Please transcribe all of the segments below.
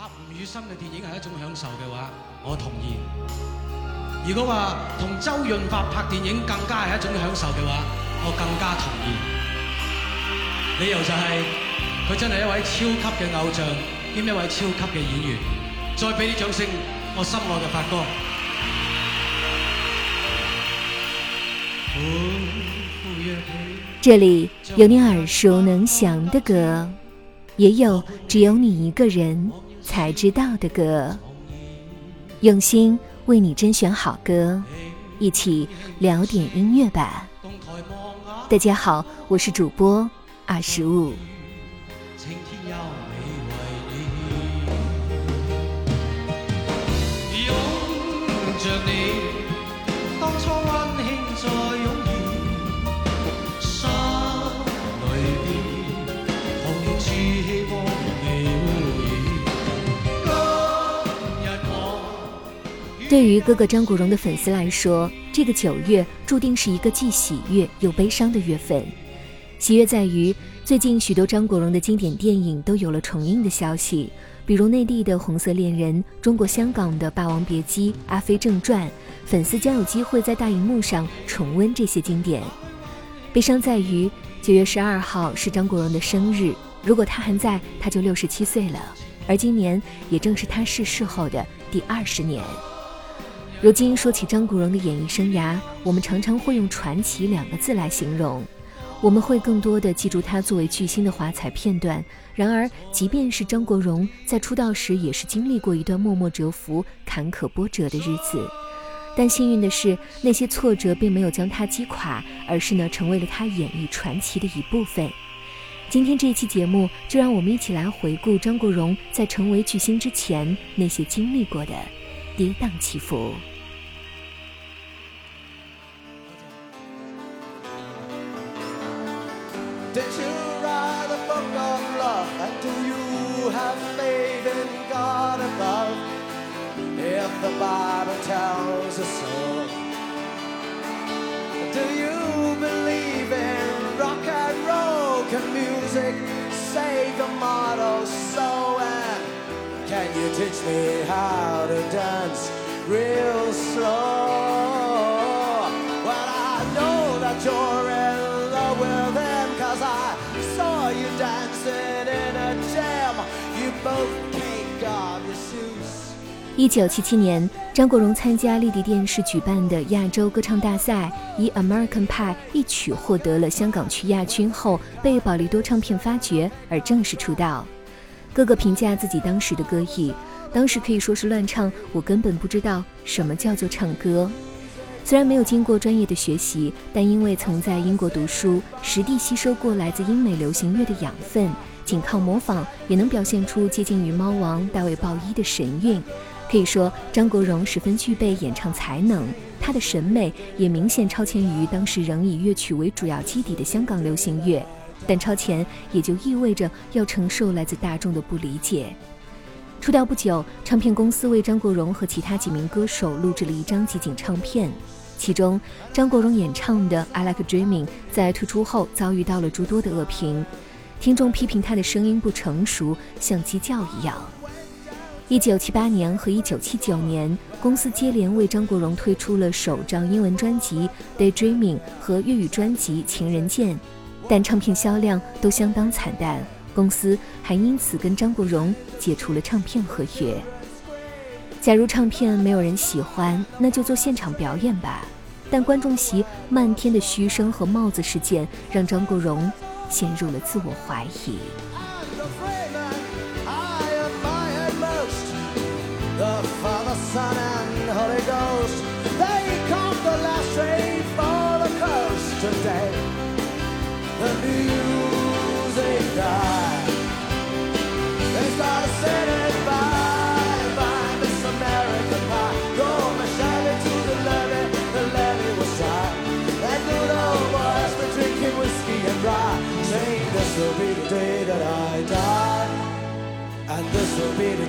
拍吴宇森嘅电影系一种享受嘅话，我同意。如果话同周润发拍电影更加系一种享受嘅话，我更加同意。理由就系佢真系一位超级嘅偶像兼一位超级嘅演员。再俾啲掌声，我心爱就发光。这里有你耳熟能详的歌，也有只有你一个人。才知道的歌，用心为你甄选好歌，一起聊点音乐吧。大家好，我是主播二十五。对于哥哥张国荣的粉丝来说，这个九月注定是一个既喜悦又悲伤的月份。喜悦在于，最近许多张国荣的经典电影都有了重映的消息，比如内地的《红色恋人》，中国香港的《霸王别姬》《阿飞正传》，粉丝将有机会在大荧幕上重温这些经典。悲伤在于，九月十二号是张国荣的生日，如果他还在，他就六十七岁了，而今年也正是他逝世后的第二十年。如今说起张国荣的演艺生涯，我们常常会用“传奇”两个字来形容。我们会更多的记住他作为巨星的华彩片段。然而，即便是张国荣在出道时，也是经历过一段默默蛰伏、坎坷波折的日子。但幸运的是，那些挫折并没有将他击垮，而是呢成为了他演绎传奇的一部分。今天这一期节目，就让我们一起来回顾张国荣在成为巨星之前那些经历过的跌宕起伏。Did you write a book of love? And do you have faith in God above? If the Bible tells us so. Do you believe in rock and roll? Can music save the model so? And can you teach me how to dance real slow? 一九七七年，张国荣参加丽迪电视举办的亚洲歌唱大赛，以《American Pie》一曲获得了香港区亚军后，被宝丽多唱片发掘而正式出道。哥哥评价自己当时的歌艺，当时可以说是乱唱，我根本不知道什么叫做唱歌。虽然没有经过专业的学习，但因为曾在英国读书，实地吸收过来自英美流行乐的养分。仅靠模仿也能表现出接近于猫王大卫鲍伊的神韵，可以说张国荣十分具备演唱才能，他的审美也明显超前于当时仍以乐曲为主要基底的香港流行乐。但超前也就意味着要承受来自大众的不理解。出道不久，唱片公司为张国荣和其他几名歌手录制了一张集锦唱片，其中张国荣演唱的《I Like Dreaming》在推出后遭遇到了诸多的恶评。听众批评他的声音不成熟，像鸡叫一样。一九七八年和一九七九年，公司接连为张国荣推出了首张英文专辑《Daydreaming》和粤语专辑《情人剑》，但唱片销量都相当惨淡，公司还因此跟张国荣解除了唱片合约。假如唱片没有人喜欢，那就做现场表演吧。但观众席漫天的嘘声和帽子事件，让张国荣。陷入了自我怀疑。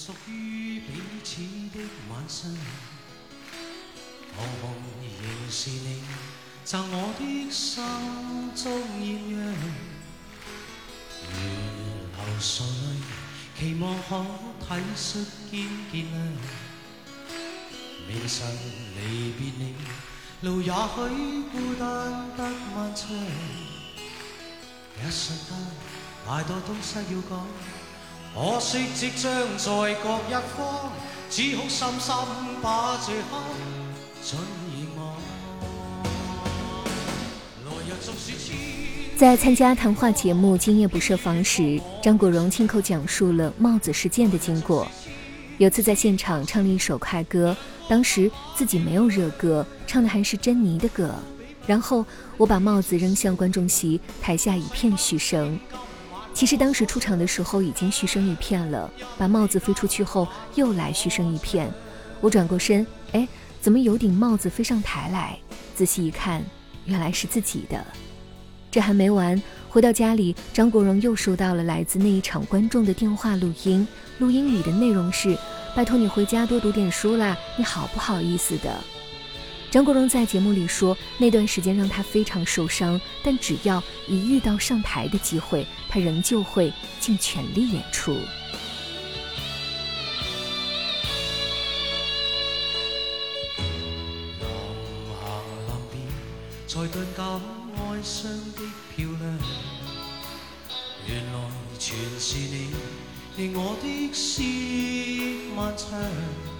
属于彼此的晚上，彷徨仍是你赠我的心中艳阳。如流水，期望可体恤兼见谅。未上离别你，路也许孤单得漫长。一瞬间，太多东西要讲。可惜即在参加谈话节目《今夜不设防》时，张国荣亲口讲述了帽子事件的经过。有次在现场唱了一首快歌，当时自己没有热歌，唱的还是珍妮的歌，然后我把帽子扔向观众席，台下一片嘘声。其实当时出场的时候已经嘘声一片了，把帽子飞出去后又来嘘声一片。我转过身，哎，怎么有顶帽子飞上台来？仔细一看，原来是自己的。这还没完，回到家里，张国荣又收到了来自那一场观众的电话录音，录音里的内容是：“拜托你回家多读点书啦，你好不好意思的。”张国荣在节目里说：“那段时间让他非常受伤，但只要一遇到上台的机会，他仍旧会尽全力演出。”原全是你，令我漫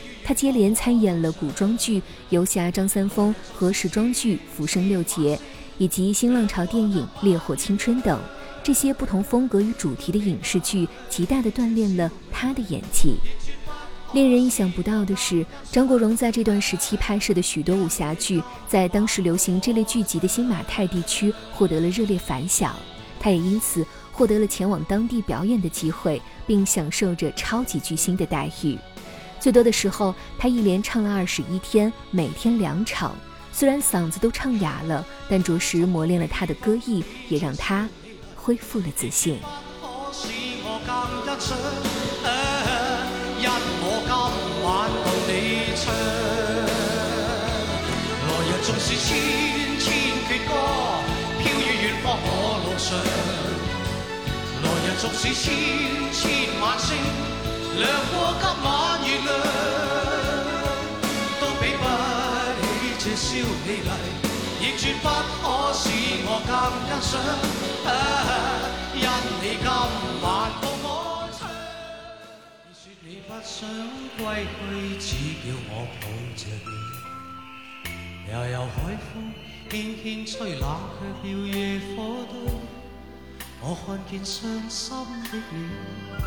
他接连参演了古装剧《游侠张三丰》和时装剧《浮生六劫》，以及新浪潮电影《烈火青春》等。这些不同风格与主题的影视剧，极大的锻炼了他的演技。令人意想不到的是，张国荣在这段时期拍摄的许多武侠剧，在当时流行这类剧集的新马泰地区获得了热烈反响。他也因此获得了前往当地表演的机会，并享受着超级巨星的待遇。最多的时候，他一连唱了二十一天，每天两场。虽然嗓子都唱哑了，但着实磨练了他的歌艺，也让他恢复了自信。都比不起这宵美丽，亦绝不可使我更欣赏。因你今晚伴我唱，你说你不想归去，只叫我抱着你。悠柔海风轻轻吹，冷却了夜火堆，我看见伤心的你。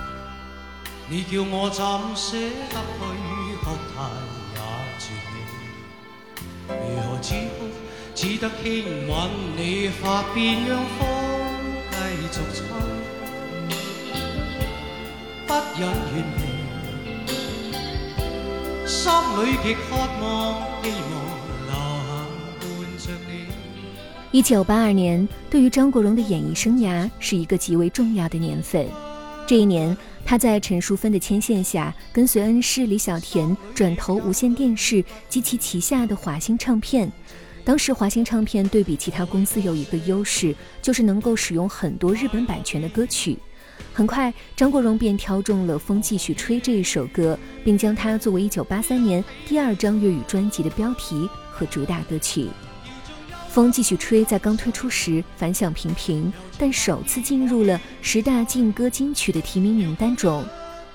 你叫我怎舍得去哭太也绝美，如何止哭？只得轻吻你发边，让风继续吹，不忍远离。心里极渴望，希望留下伴着你。一九八二年，对于张国荣的演艺生涯是一个极为重要的年份。这一年。他在陈淑芬的牵线下，跟随恩师李小田转投无线电视及其旗下的华星唱片。当时华星唱片对比其他公司有一个优势，就是能够使用很多日本版权的歌曲。很快，张国荣便挑中了《风继续吹》这一首歌，并将它作为1983年第二张粤语专辑的标题和主打歌曲。风继续吹，在刚推出时反响平平，但首次进入了十大劲歌金曲的提名名单中。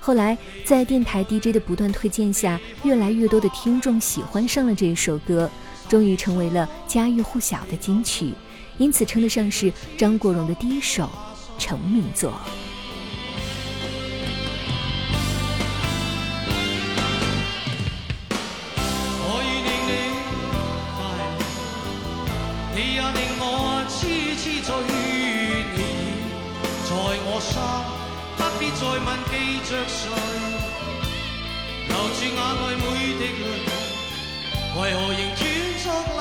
后来，在电台 DJ 的不断推荐下，越来越多的听众喜欢上了这一首歌，终于成为了家喻户晓的金曲，因此称得上是张国荣的第一首成名作。再问记着谁，留住眼内每滴泪，为何仍断续？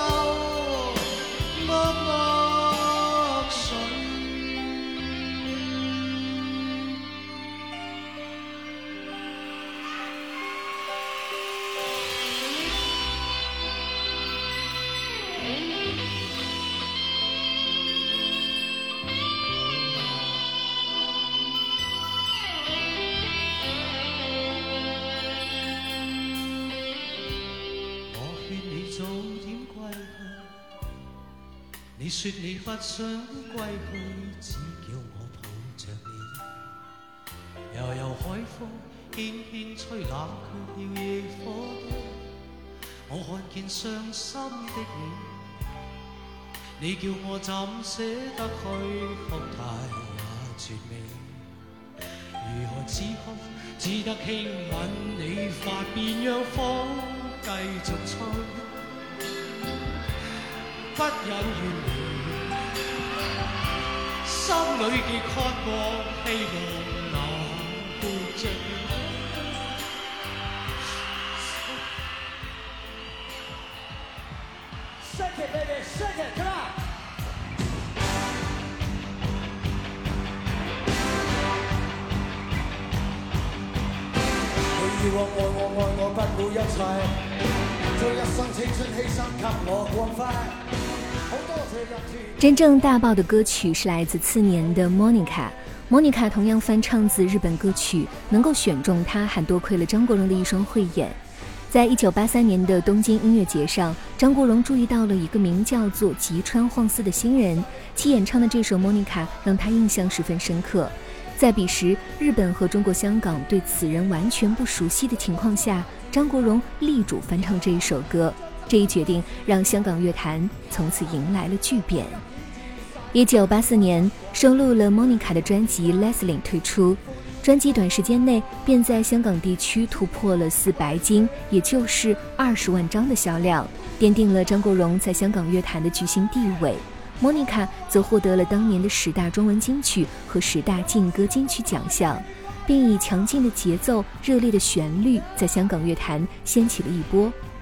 你说你不想归去，只叫我抱着你。悠悠海风，轻轻吹冷却了夜火堆。我看见伤心的你，你叫我怎舍得去哭太也绝美。如何止哭，只得轻吻你发边，让风继续吹。不忍远离，心里极渴望，希望留下伴着你。你以往爱我爱我不顾一切，将一生青春牺牲给我。真正大爆的歌曲是来自次年的《Monica》。Monica 同样翻唱自日本歌曲，能够选中她还多亏了张国荣的一双慧眼。在一九八三年的东京音乐节上，张国荣注意到了一个名叫做吉川晃司的新人，其演唱的这首《Monica》让他印象十分深刻。在彼时，日本和中国香港对此人完全不熟悉的情况下，张国荣力主翻唱这一首歌。这一决定让香港乐坛从此迎来了巨变。一九八四年，收录了 Monica 的专辑《Leslie》推出，专辑短时间内便在香港地区突破了四白金，也就是二十万张的销量，奠定了张国荣在香港乐坛的巨星地位。Monica 则获得了当年的十大中文金曲和十大劲歌金曲奖项，并以强劲的节奏、热烈的旋律，在香港乐坛掀起了一波。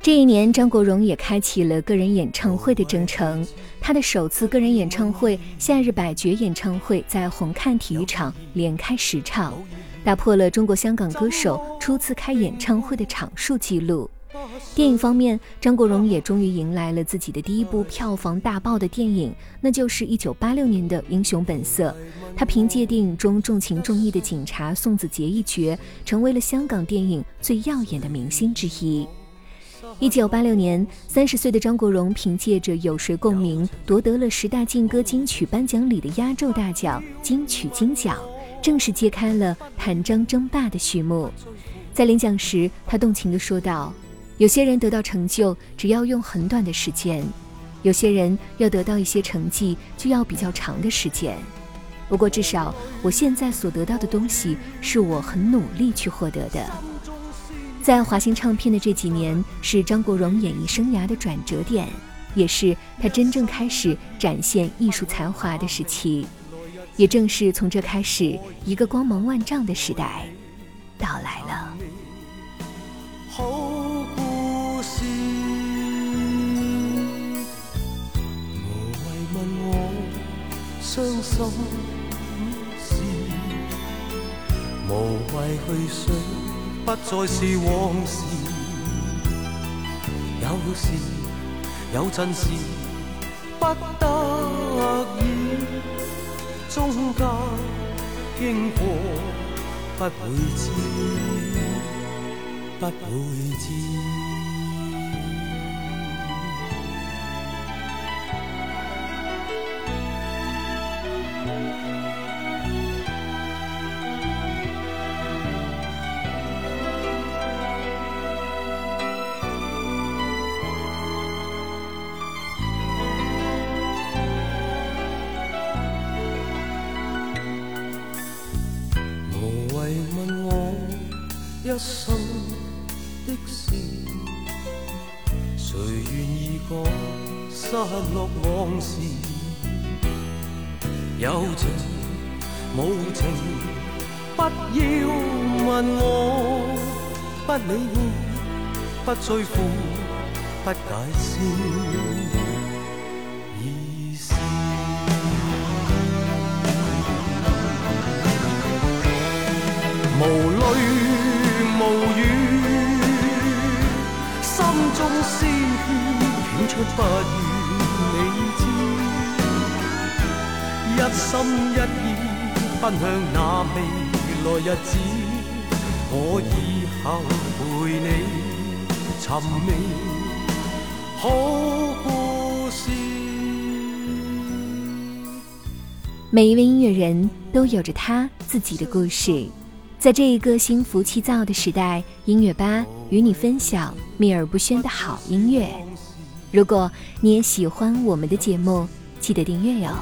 这一年，张国荣也开启了个人演唱会的征程。他的首次个人演唱会《夏日百爵》演唱会》在红磡体育场连开十场，打破了中国香港歌手初次开演唱会的场数纪录。电影方面，张国荣也终于迎来了自己的第一部票房大爆的电影，那就是一九八六年的《英雄本色》。他凭借电影中重情重义的警察宋子杰一角，成为了香港电影最耀眼的明星之一。一九八六年，三十岁的张国荣凭借着《有谁共鸣》，夺得了十大劲歌金曲颁奖礼的压轴大奖——金曲金奖，正式揭开了谭张争霸的序幕。在领奖时，他动情地说道。有些人得到成就只要用很短的时间，有些人要得到一些成绩就要比较长的时间。不过至少我现在所得到的东西是我很努力去获得的。在华星唱片的这几年是张国荣演艺生涯的转折点，也是他真正开始展现艺术才华的时期，也正是从这开始，一个光芒万丈的时代到来了。伤心事，无谓去想，不再是往事。有时，有阵时，不得已，中间经过，不会知，不会知。一生的事，谁愿意讲？失落往事，有情无情，不要问。我不理，不追悔，不解释。每一位音乐人都有着他自己的故事。在这一个心浮气躁的时代，音乐吧与你分享秘而不宣的好音乐。如果你也喜欢我们的节目，记得订阅哟。